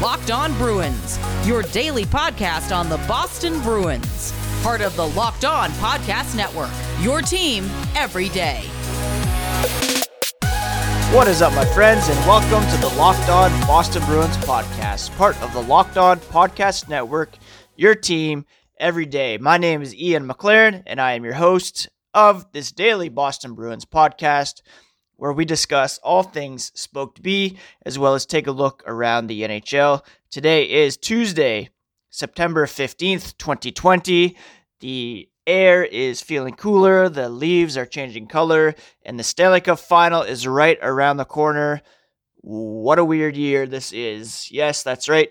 Locked On Bruins, your daily podcast on the Boston Bruins. Part of the Locked On Podcast Network, your team every day. What is up, my friends, and welcome to the Locked On Boston Bruins podcast, part of the Locked On Podcast Network, your team every day. My name is Ian McLaren, and I am your host of this daily Boston Bruins podcast where we discuss all things Spoked B, as well as take a look around the NHL. Today is Tuesday, September 15th, 2020. The air is feeling cooler, the leaves are changing color, and the Stanley Cup final is right around the corner. What a weird year this is. Yes, that's right.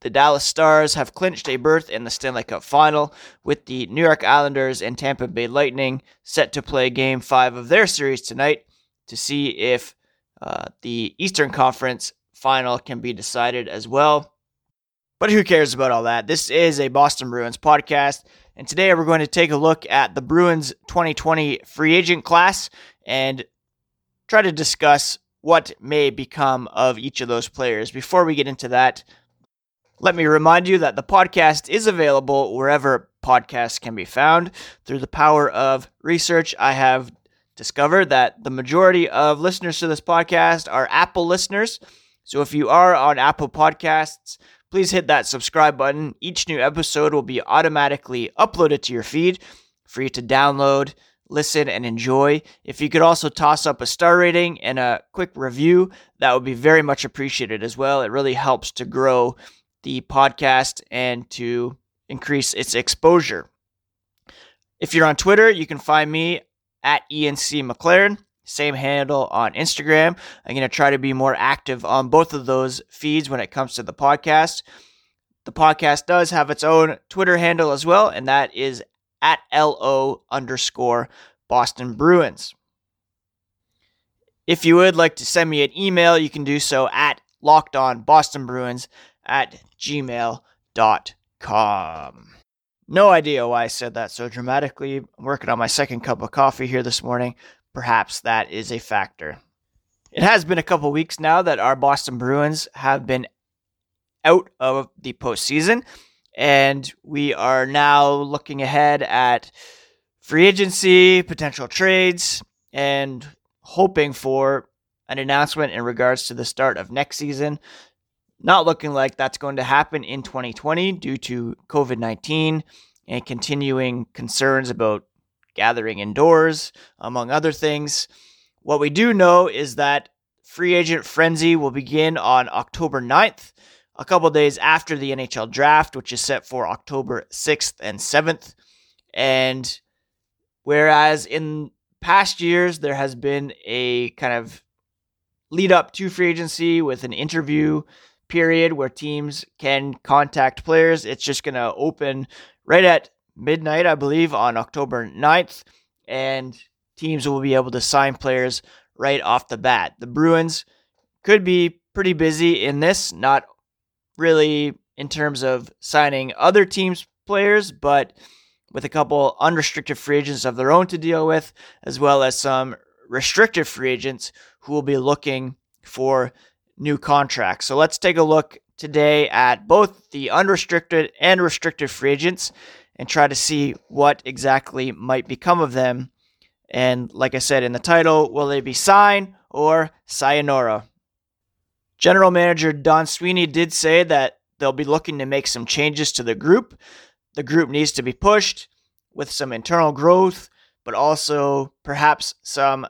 The Dallas Stars have clinched a berth in the Stanley Cup final, with the New York Islanders and Tampa Bay Lightning set to play game five of their series tonight to see if uh, the Eastern Conference final can be decided as well. But who cares about all that? This is a Boston Bruins podcast, and today we're going to take a look at the Bruins 2020 free agent class and try to discuss what may become of each of those players. Before we get into that, let me remind you that the podcast is available wherever podcasts can be found. Through the power of research, I have discovered that the majority of listeners to this podcast are Apple listeners. So if you are on Apple Podcasts, please hit that subscribe button. Each new episode will be automatically uploaded to your feed for you to download, listen, and enjoy. If you could also toss up a star rating and a quick review, that would be very much appreciated as well. It really helps to grow the podcast and to increase its exposure. If you're on Twitter, you can find me at ENC McLaren. Same handle on Instagram. I'm going to try to be more active on both of those feeds when it comes to the podcast. The podcast does have its own Twitter handle as well, and that is at LO underscore Boston Bruins. If you would like to send me an email, you can do so at lockedonbostonbruins at gmail.com. No idea why I said that so dramatically. I'm working on my second cup of coffee here this morning. Perhaps that is a factor. It has been a couple weeks now that our Boston Bruins have been out of the postseason, and we are now looking ahead at free agency, potential trades, and hoping for an announcement in regards to the start of next season. Not looking like that's going to happen in 2020 due to COVID 19 and continuing concerns about gathering indoors, among other things. What we do know is that free agent frenzy will begin on October 9th, a couple days after the NHL draft, which is set for October 6th and 7th. And whereas in past years there has been a kind of lead up to free agency with an interview period where teams can contact players. It's just going to open right at midnight, I believe, on October 9th, and teams will be able to sign players right off the bat. The Bruins could be pretty busy in this, not really in terms of signing other teams' players, but with a couple unrestricted free agents of their own to deal with, as well as some restricted free agents who will be looking for new contracts. So let's take a look today at both the unrestricted and restricted free agents and try to see what exactly might become of them. And like I said in the title, will they be signed or sayonara? General Manager Don Sweeney did say that they'll be looking to make some changes to the group. The group needs to be pushed with some internal growth, but also perhaps some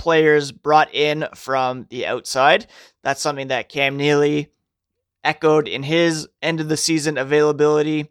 players brought in from the outside. That's something that Cam Neely echoed in his end of the season availability.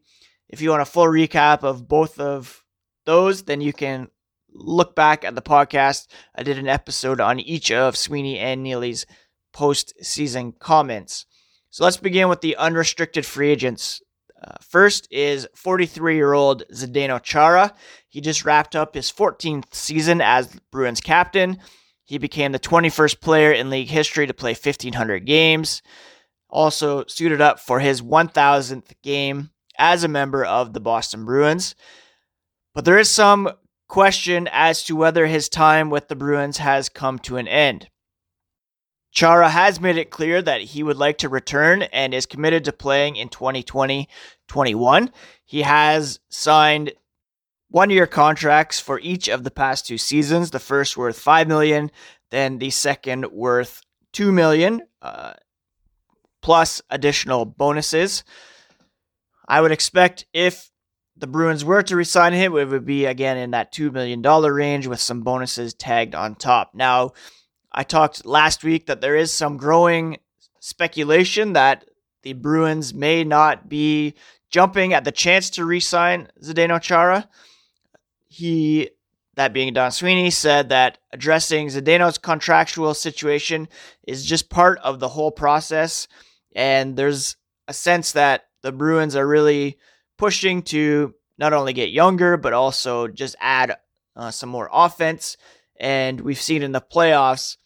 If you want a full recap of both of those, then you can look back at the podcast. I did an episode on each of Sweeney and Neely's post-season comments. So let's begin with the unrestricted free agents. Uh, first is 43 year old Zdeno Chara. He just wrapped up his 14th season as Bruins captain. He became the 21st player in league history to play 1,500 games. Also suited up for his 1,000th game as a member of the Boston Bruins. But there is some question as to whether his time with the Bruins has come to an end. Chara has made it clear that he would like to return and is committed to playing in 2020 21. He has signed one year contracts for each of the past two seasons. The first worth 5 million, then the second worth 2 million, uh, plus additional bonuses. I would expect if the Bruins were to resign him, it would be again in that $2 million range with some bonuses tagged on top. Now, I talked last week that there is some growing speculation that the Bruins may not be jumping at the chance to re-sign Zdeno Chara. He, that being Don Sweeney, said that addressing Zdeno's contractual situation is just part of the whole process, and there's a sense that the Bruins are really pushing to not only get younger but also just add uh, some more offense. And we've seen in the playoffs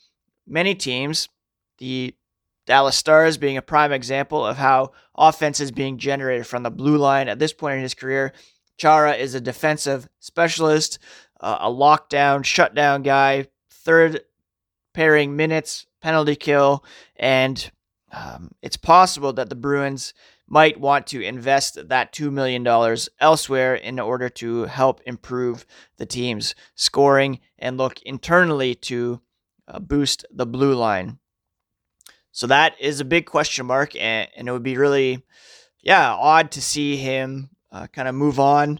many teams, the Dallas Stars being a prime example of how offense is being generated from the blue line. At this point in his career, Chara is a defensive specialist, uh, a lockdown, shutdown guy, third pairing minutes, penalty kill, and um, it's possible that the Bruins might want to invest that $2 million elsewhere in order to help improve the team's scoring and look internally to uh, boost the blue line. So that is a big question mark, and, and it would be really, yeah, odd to see him uh, kind of move on,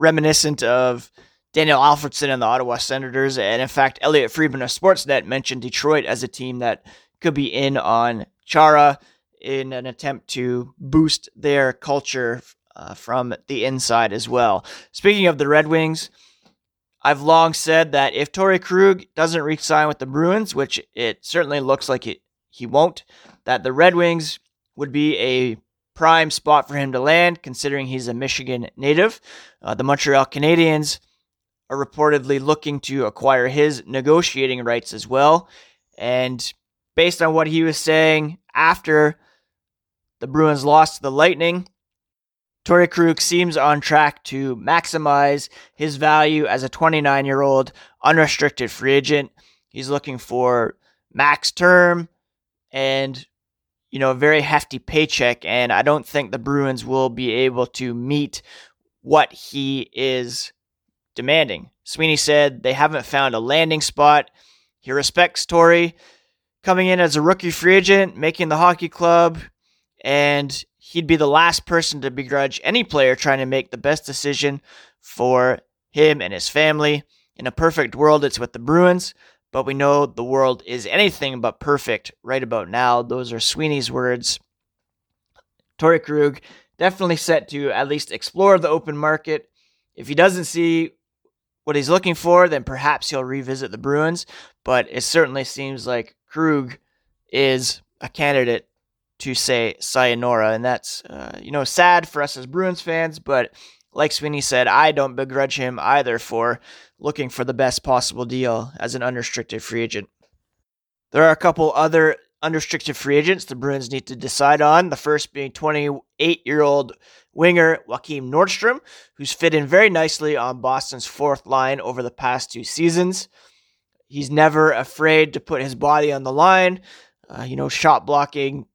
reminiscent of Daniel Alfredsson and the Ottawa Senators. And in fact, Elliotte Friedman of Sportsnet mentioned Detroit as a team that could be in on Chara in an attempt to boost their culture uh, from the inside as well. Speaking of the Red Wings, I've long said that if Torey Krug doesn't re-sign with the Bruins, which it certainly looks like it, he won't, that the Red Wings would be a prime spot for him to land, considering he's a Michigan native. Uh, the Montreal Canadiens are reportedly looking to acquire his negotiating rights as well. And based on what he was saying after the Bruins lost to the Lightning, Torey Krug seems on track to maximize his value as a 29 year old unrestricted free agent. He's looking for max term and you know a very hefty paycheck and I don't think the Bruins will be able to meet what he is demanding. Sweeney said they haven't found a landing spot. He respects Torey coming in as a rookie free agent, making the hockey club and he'd be the last person to begrudge any player trying to make the best decision for him and his family. In a perfect world, it's with the Bruins, but we know the world is anything but perfect right about now. Those are Sweeney's words. Torey Krug definitely set to at least explore the open market. If he doesn't see what he's looking for, then perhaps he'll revisit the Bruins. But it certainly seems like Krug is a candidate to say sayonara, and that's uh, you know sad for us as Bruins fans. But like Sweeney said, I don't begrudge him either for looking for the best possible deal as an unrestricted free agent. There are a couple other unrestricted free agents the Bruins need to decide on. The first being 28 year old winger Joakim Nordstrom, who's fit in very nicely on Boston's fourth line over the past two seasons. He's never afraid to put his body on the line. Uh, you know, shot blocking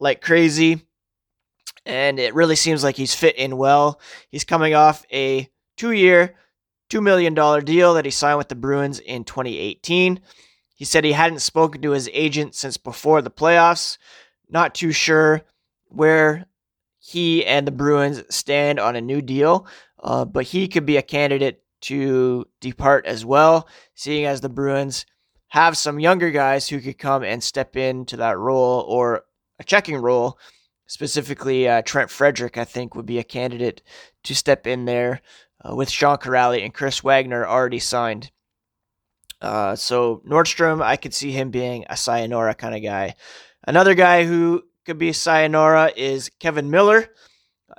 like crazy. And it really seems like he's fit in well. He's coming off a two year, $2 million deal that he signed with the Bruins in 2018. He said he hadn't spoken to his agent since before the playoffs. Not too sure where he and the Bruins stand on a new deal, uh, but he could be a candidate to depart as well, seeing as the Bruins have some younger guys who could come and step into that role or a checking role. Specifically, uh, Trent Frederic, I think, would be a candidate to step in there uh, with Sean Kuraly and Chris Wagner already signed. Uh, so Nordstrom, I could see him being a sayonara kind of guy. Another guy who could be sayonara is Kevan Miller.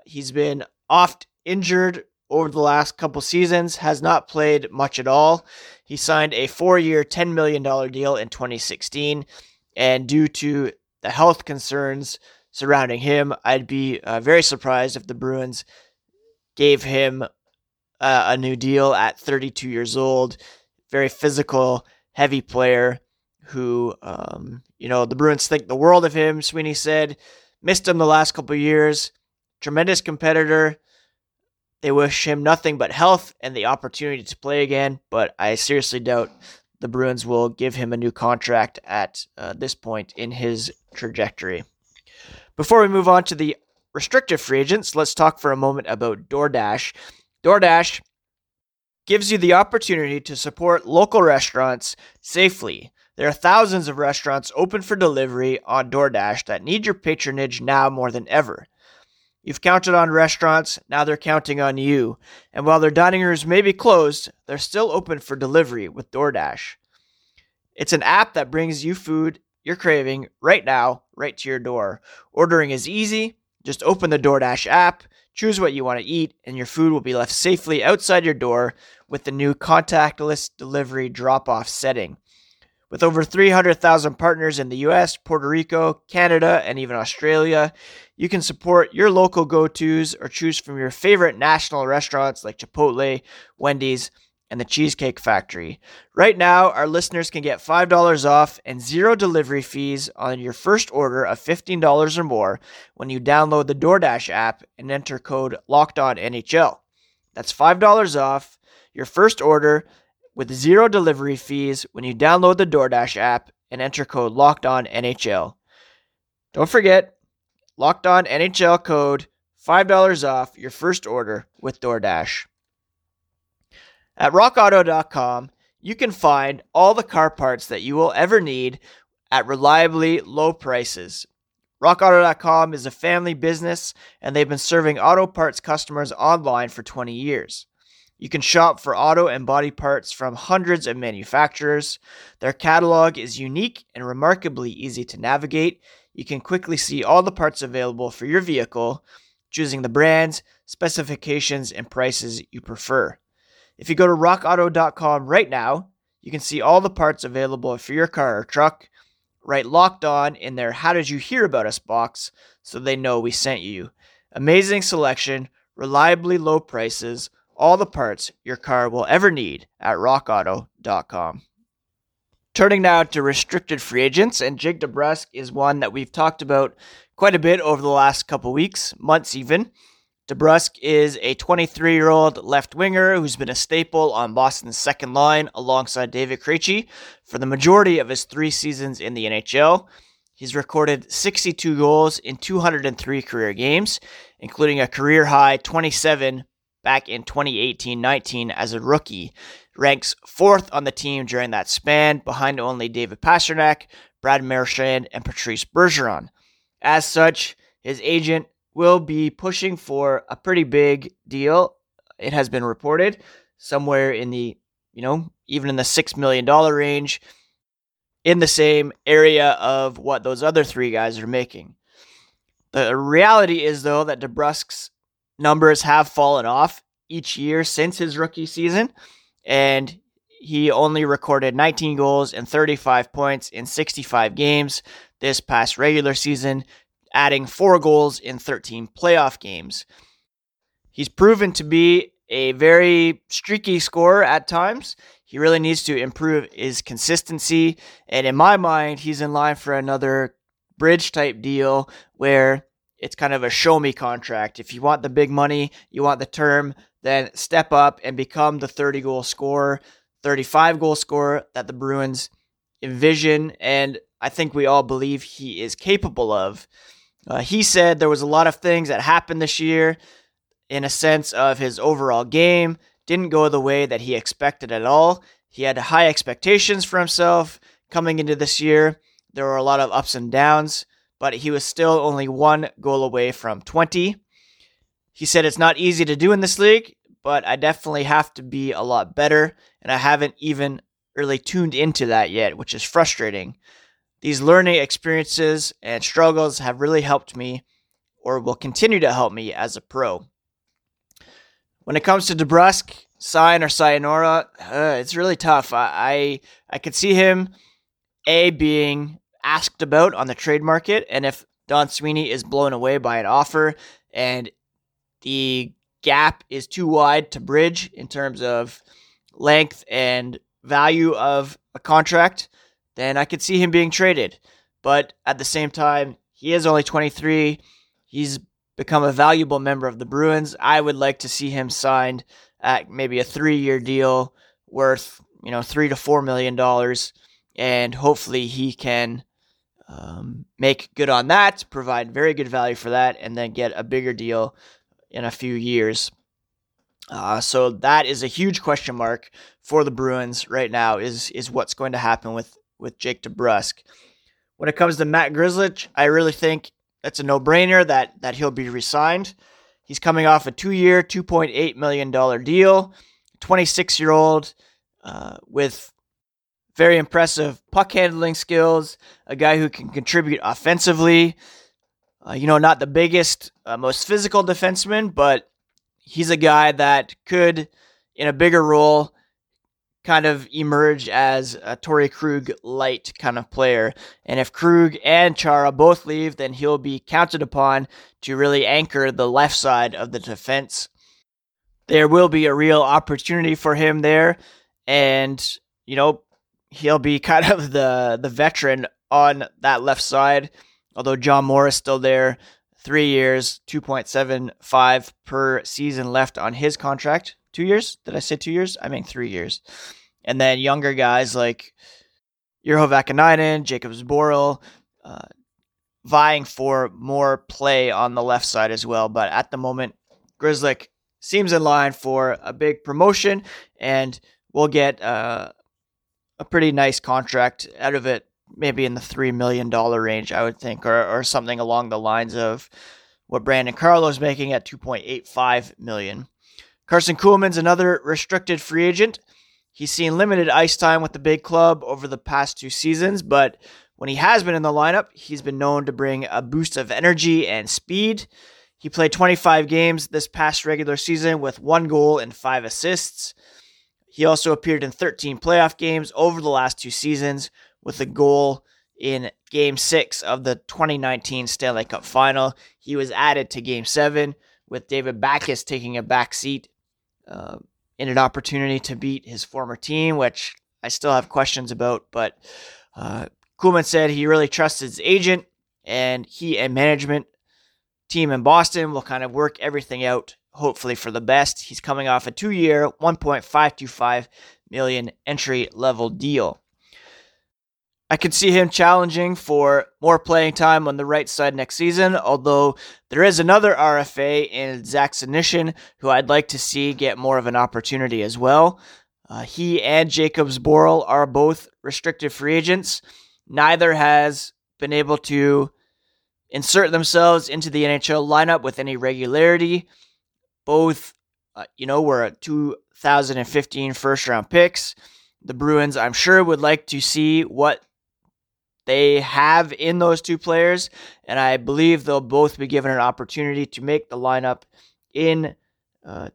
he's been oft injured over the last couple seasons, has not played much at all. He signed a four-year, $10 million deal in 2016, and due to the health concerns surrounding him, I'd be uh, very surprised if the Bruins gave him uh, a new deal at 32 years old. Very physical, heavy player. who, um, you know, the Bruins think the world of him. Sweeney said, missed him the last couple years. Tremendous competitor. They wish him nothing but health and the opportunity to play again, but I seriously doubt the Bruins will give him a new contract at uh, this point in his trajectory. Before we move on to the restrictive free agents, let's talk for a moment about DoorDash. DoorDash gives you the opportunity to support local restaurants safely. There are thousands of restaurants open for delivery on DoorDash that need your patronage now more than ever. You've counted on restaurants, now they're counting on you. And while their dining rooms may be closed, they're still open for delivery with DoorDash. It's an app that brings you food you're craving right now, right to your door. Ordering is easy. Just open the DoorDash app, choose what you want to eat, and your food will be left safely outside your door with the new contactless delivery drop off setting. With over 300,000 partners in the US, Puerto Rico, Canada, and even Australia, you can support your local go tos or choose from your favorite national restaurants like Chipotle, Wendy's, and the Cheesecake Factory. Right now, our listeners can get $5 off and zero delivery fees on your first order of $15 or more when you download the DoorDash app and enter code LOCKEDONNHL. That's $5 off your first order with zero delivery fees when you download the DoorDash app and enter code Locked On NHL. Don't forget, Locked On NHL code $5 off your first order with DoorDash. At rockauto.com, you can find all the car parts that you will ever need at reliably low prices. RockAuto.com is a family business and they've been serving auto parts customers online for 20 years. You can shop for auto and body parts from hundreds of manufacturers. Their catalog is unique and remarkably easy to navigate. You can quickly see all the parts available for your vehicle, choosing the brands, specifications, and prices you prefer. If you go to rockauto.com right now, you can see all the parts available for your car or truck. Write locked on in their How Did You Hear About Us box so they know we sent you. Amazing selection, reliably low prices all the parts your car will ever need at rockauto.com. Turning now to restricted free agents, and Jake DeBrusk is one that we've talked about quite a bit over the last couple weeks, months even. DeBrusk is a 23 year old left winger who's been a staple on Boston's second line alongside David Krejci for the majority of his three seasons in the NHL. He's recorded 62 goals in 203 career games, including a career high 27 back in 2018 19 as a rookie. Ranks fourth on the team during that span, behind only David Pastrnak, Brad Marchand, and Patrice Bergeron. As such, his agent will be pushing for a pretty big deal. It has been reported somewhere in the, you know, even in the $6 million range, in the same area of what those other three guys are making. The reality is, though, that DeBrusk's numbers have fallen off each year since his rookie season, and he only recorded 19 goals and 35 points in 65 games this past regular season, adding four goals in 13 playoff games. He's proven to be a very streaky scorer at times. He really needs to improve his consistency. And in my mind, he's in line for another bridge type deal where it's kind of a show me contract. If you want the big money, you want the term, then step up and become the 30 goal scorer, 35 goal scorer that the Bruins envision. And I think we all believe he is capable of. Uh, he said there was a lot of things that happened this year in a sense of his overall game didn't go the way that he expected at all. He had high expectations for himself coming into this year. There were a lot of ups and downs but he was still only one goal away from 20. He said it's not easy to do in this league, but I definitely have to be a lot better, and I haven't even really tuned into that yet, which is frustrating. These learning experiences and struggles have really helped me or will continue to help me as a pro. When it comes to DeBrusk, sign or sayonara, uh, it's really tough. I, I I could see him a being asked about on the trade market, and if Don Sweeney is blown away by an offer and the gap is too wide to bridge in terms of length and value of a contract, then I could see him being traded. But at the same time, he is only 23. He's become a valuable member of the Bruins. I would like to see him signed at maybe a three year deal worth, you know, three to four million dollars. And hopefully he can um, make good on that, provide very good value for that, and then get a bigger deal in a few years. Uh, so that is a huge question mark for the Bruins right now. Is is what's going to happen with with Jake DeBrusk? When it comes to Matt Grzelcyk, I really think that's a no brainer that that he'll be resigned. He's coming off a two year, two point eight million dollar deal. Twenty six year old uh, with very impressive puck handling skills, a guy who can contribute offensively. Uh, you know, not the biggest, uh, most physical defenseman, but he's a guy that could, in a bigger role, kind of emerge as a Torey Krug light kind of player. And if Krug and Chara both leave, then he'll be counted upon to really anchor the left side of the defense. There will be a real opportunity for him there. And, you know, he'll be kind of the the veteran on that left side. Although John Moore is still there, three years, two point seven five per season left on his contract. Two years? Did I say two years? I mean three years. And then younger guys like Urho Vaakanainen, Jakub Zboril, uh, vying for more play on the left side as well. But at the moment, Grzelcyk seems in line for a big promotion, and we'll get uh, a pretty nice contract out of it, maybe in the $3 million range, I would think, or, or something along the lines of what Brandon Carlo's making at 2.85 million. Karson Kuhlman's another restricted free agent. He's seen limited ice time with the big club over the past two seasons, but when he has been in the lineup, he's been known to bring a boost of energy and speed. He played 25 games this past regular season with one goal and five assists. He also appeared in 13 playoff games over the last two seasons with a goal in game six of the 2019 Stanley Cup final. He was added to game seven with David Backes taking a back seat uh, in an opportunity to beat his former team, which I still have questions about. But uh, Kuhlman said he really trusts his agent and he and management team in Boston will kind of work everything out hopefully for the best. He's coming off a two year, 1.525 million entry level deal. I could see him challenging for more playing time on the right side next season, although there is another RFA in Zach Senyshyn who I'd like to see get more of an opportunity as well. Uh, he and Jakub Zboril are both restricted free agents. Neither has been able to insert themselves into the NHL lineup with any regularity both, uh, you know, were 2015 first round picks. The Bruins, I'm sure, would like to see what they have in those two players, and I believe they'll both be given an opportunity to make the lineup in uh,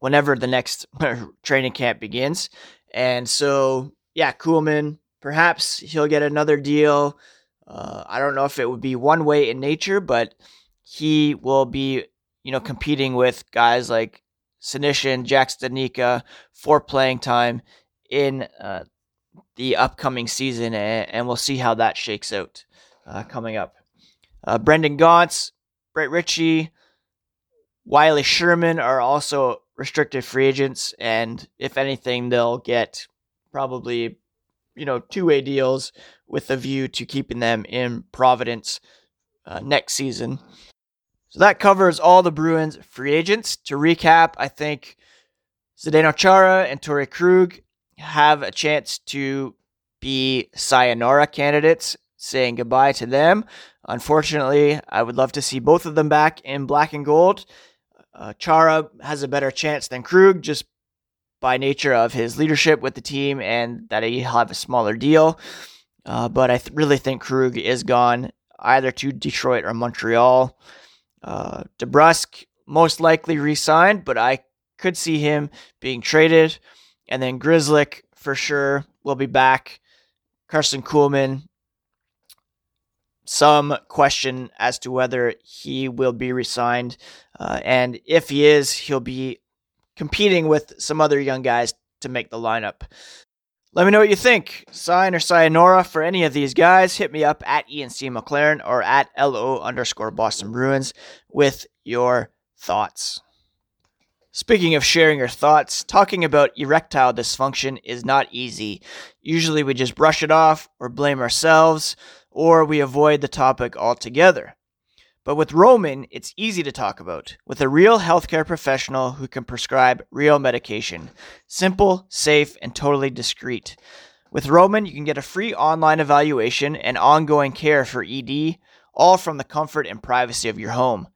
whenever the next training camp begins. And so, yeah, Kuhlman, perhaps he'll get another deal. Uh, I don't know if it would be one way in nature, but he will be you know, competing with guys like Senyshyn, Jack Studnicka for playing time in uh, the upcoming season, and, and, we'll see how that shakes out uh, coming up. Uh, Brendan Gaunce, Brett Ritchie, Wiley Sherman are also restricted free agents, and if anything, they'll get probably you know two way deals with a view to keeping them in Providence uh, next season. So that covers all the Bruins free agents. To recap, I think Zdeno Chara and Torey Krug have a chance to be sayonara candidates, saying goodbye to them. Unfortunately, I would love to see both of them back in black and gold. Uh, Chara has a better chance than Krug just by nature of his leadership with the team and that he'll have a smaller deal. Uh, but I th- really think Krug is gone either to Detroit or Montreal. Uh, DeBrusk most likely re-signed, but I could see him being traded. And then Grzelcyk for sure will be back. Karson Kuhlman, some question as to whether he will be re-signed, uh, and if he is, he'll be competing with some other young guys to make the lineup. Let me know what you think. Sign or sayonara for any of these guys. Hit me up at ENC McLaren or at LO underscore Boston Bruins with your thoughts. Speaking of sharing your thoughts, talking about erectile dysfunction is not easy. Usually we just brush it off or blame ourselves or we avoid the topic altogether. But with Roman, it's easy to talk about with a real healthcare professional who can prescribe real medication. Simple, safe, and totally discreet. With Roman, you can get a free online evaluation and ongoing care for ED, all from the comfort and privacy of your home.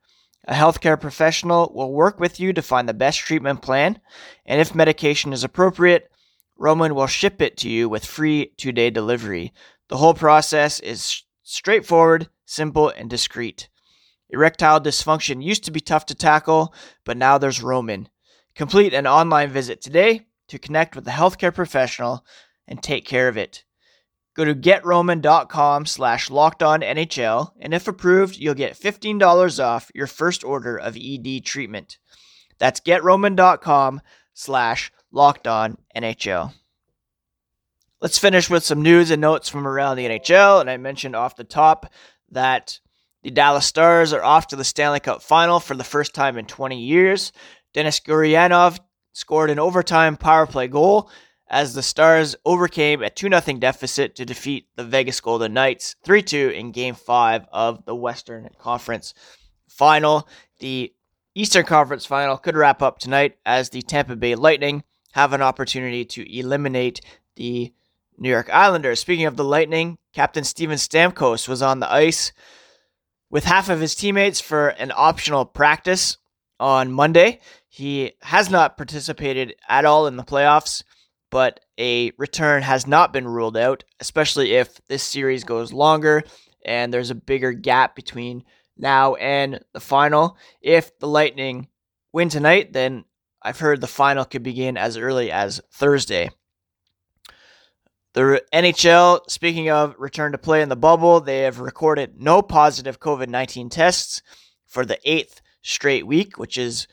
A healthcare professional will work with you to find the best treatment plan, and if medication is appropriate, Roman will ship it to you with free two day delivery. The whole process is straightforward, simple, and discreet. Erectile dysfunction used to be tough to tackle, but now there's Roman. Complete an online visit today to connect with a healthcare professional and take care of it. Go to getroman.com slash lockedonnhl, and if approved, you'll get $15 off your first order of ED treatment. That's getroman.com slash lockedonnhl. Let's finish with some news and notes from around the NHL. And I mentioned off the top that the Dallas Stars are off to the Stanley Cup final for the first time in 20 years. Denis Gurianov scored an overtime power play goal as the Stars overcame a 2 0 deficit to defeat the Vegas Golden Knights 3 2 in Game 5 of the Western Conference Final. The Eastern Conference Final could wrap up tonight as the Tampa Bay Lightning have an opportunity to eliminate the New York Islanders. Speaking of the Lightning, Captain Steven Stamkos was on the ice with half of his teammates for an optional practice on Monday. He has not participated at all in the playoffs but a return has not been ruled out, especially if this series goes longer and there's a bigger gap between now and the final. If the Lightning win tonight, then I've heard the final could begin as early as Thursday. The NHL, speaking of return to play in the bubble, they have recorded no positive COVID 19 tests for the eighth straight week, which is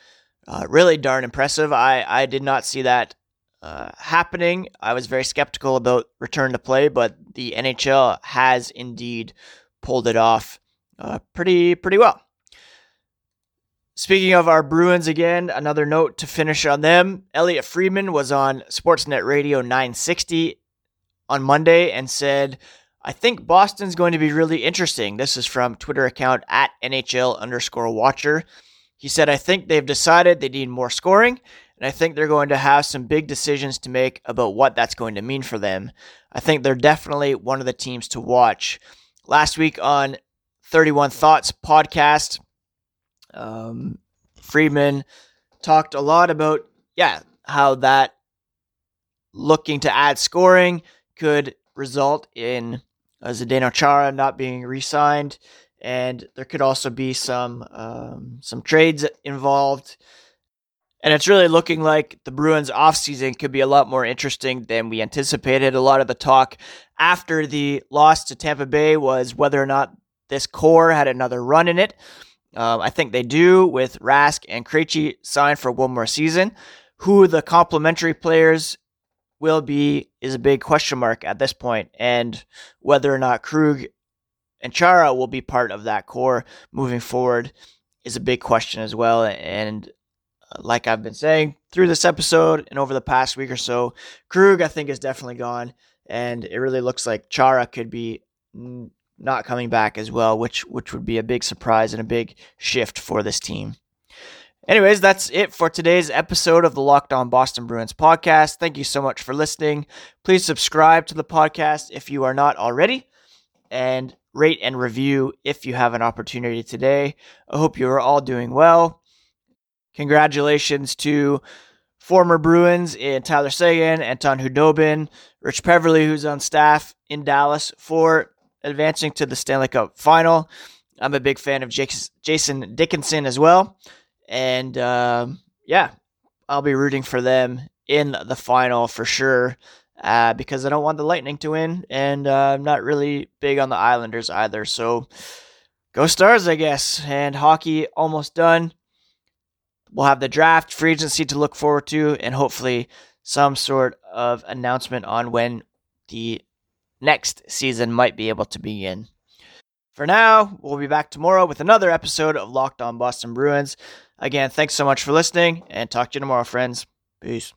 uh, really darn impressive. I, I did not see that uh, happening. I was very skeptical about return to play, but the NHL has indeed pulled it off uh, pretty pretty well. Speaking of our Bruins again, another note to finish on them. Elliotte Friedman was on Sportsnet Radio 960 on Monday and said, I think Boston's going to be really interesting. This is from Twitter account at NHL underscore watcher. He said, I think they've decided they need more scoring and I think they're going to have some big decisions to make about what that's going to mean for them. I think they're definitely one of the teams to watch. Last week on 31 Thoughts podcast, um, Friedman talked a lot about, yeah, how that looking to add scoring could result in uh, Zdeno Chara not being re-signed, and there could also be some um, some trades involved. And it's really looking like the Bruins offseason could be a lot more interesting than we anticipated. A lot of the talk after the loss to Tampa Bay was whether or not this core had another run in it. Um, I think they do with Rask and Krejci signed for one more season. Who the complementary players will be is a big question mark at this point, and whether or not Krug and Chara will be part of that core moving forward is a big question as well. And uh, like I've been saying through this episode and over the past week or so, Krug, I think, is definitely gone. And it really looks like Chara could be not coming back as well, which which would be a big surprise and a big shift for this team. Anyways, that's it for today's episode of the Locked On Boston Bruins podcast. Thank you so much for listening. Please subscribe to the podcast if you are not already, and rate and review if you have an opportunity today. I hope you are all doing well. Congratulations to former Bruins in Tyler Seguin, Anton Khudobin, Rich Peverley, who's on staff in Dallas for advancing to the Stanley Cup final. I'm a big fan of Jason Dickinson as well. And uh, yeah, I'll be rooting for them in the final for sure uh, because I don't want the Lightning to win. And uh, I'm not really big on the Islanders either. So go Stars, I guess. And hockey almost done. We'll have the draft, free agency to look forward to, and hopefully some sort of announcement on when the next season might be able to begin. For now, we'll be back tomorrow with another episode of Locked On Boston Bruins. Again, thanks so much for listening and talk to you tomorrow, friends. Peace.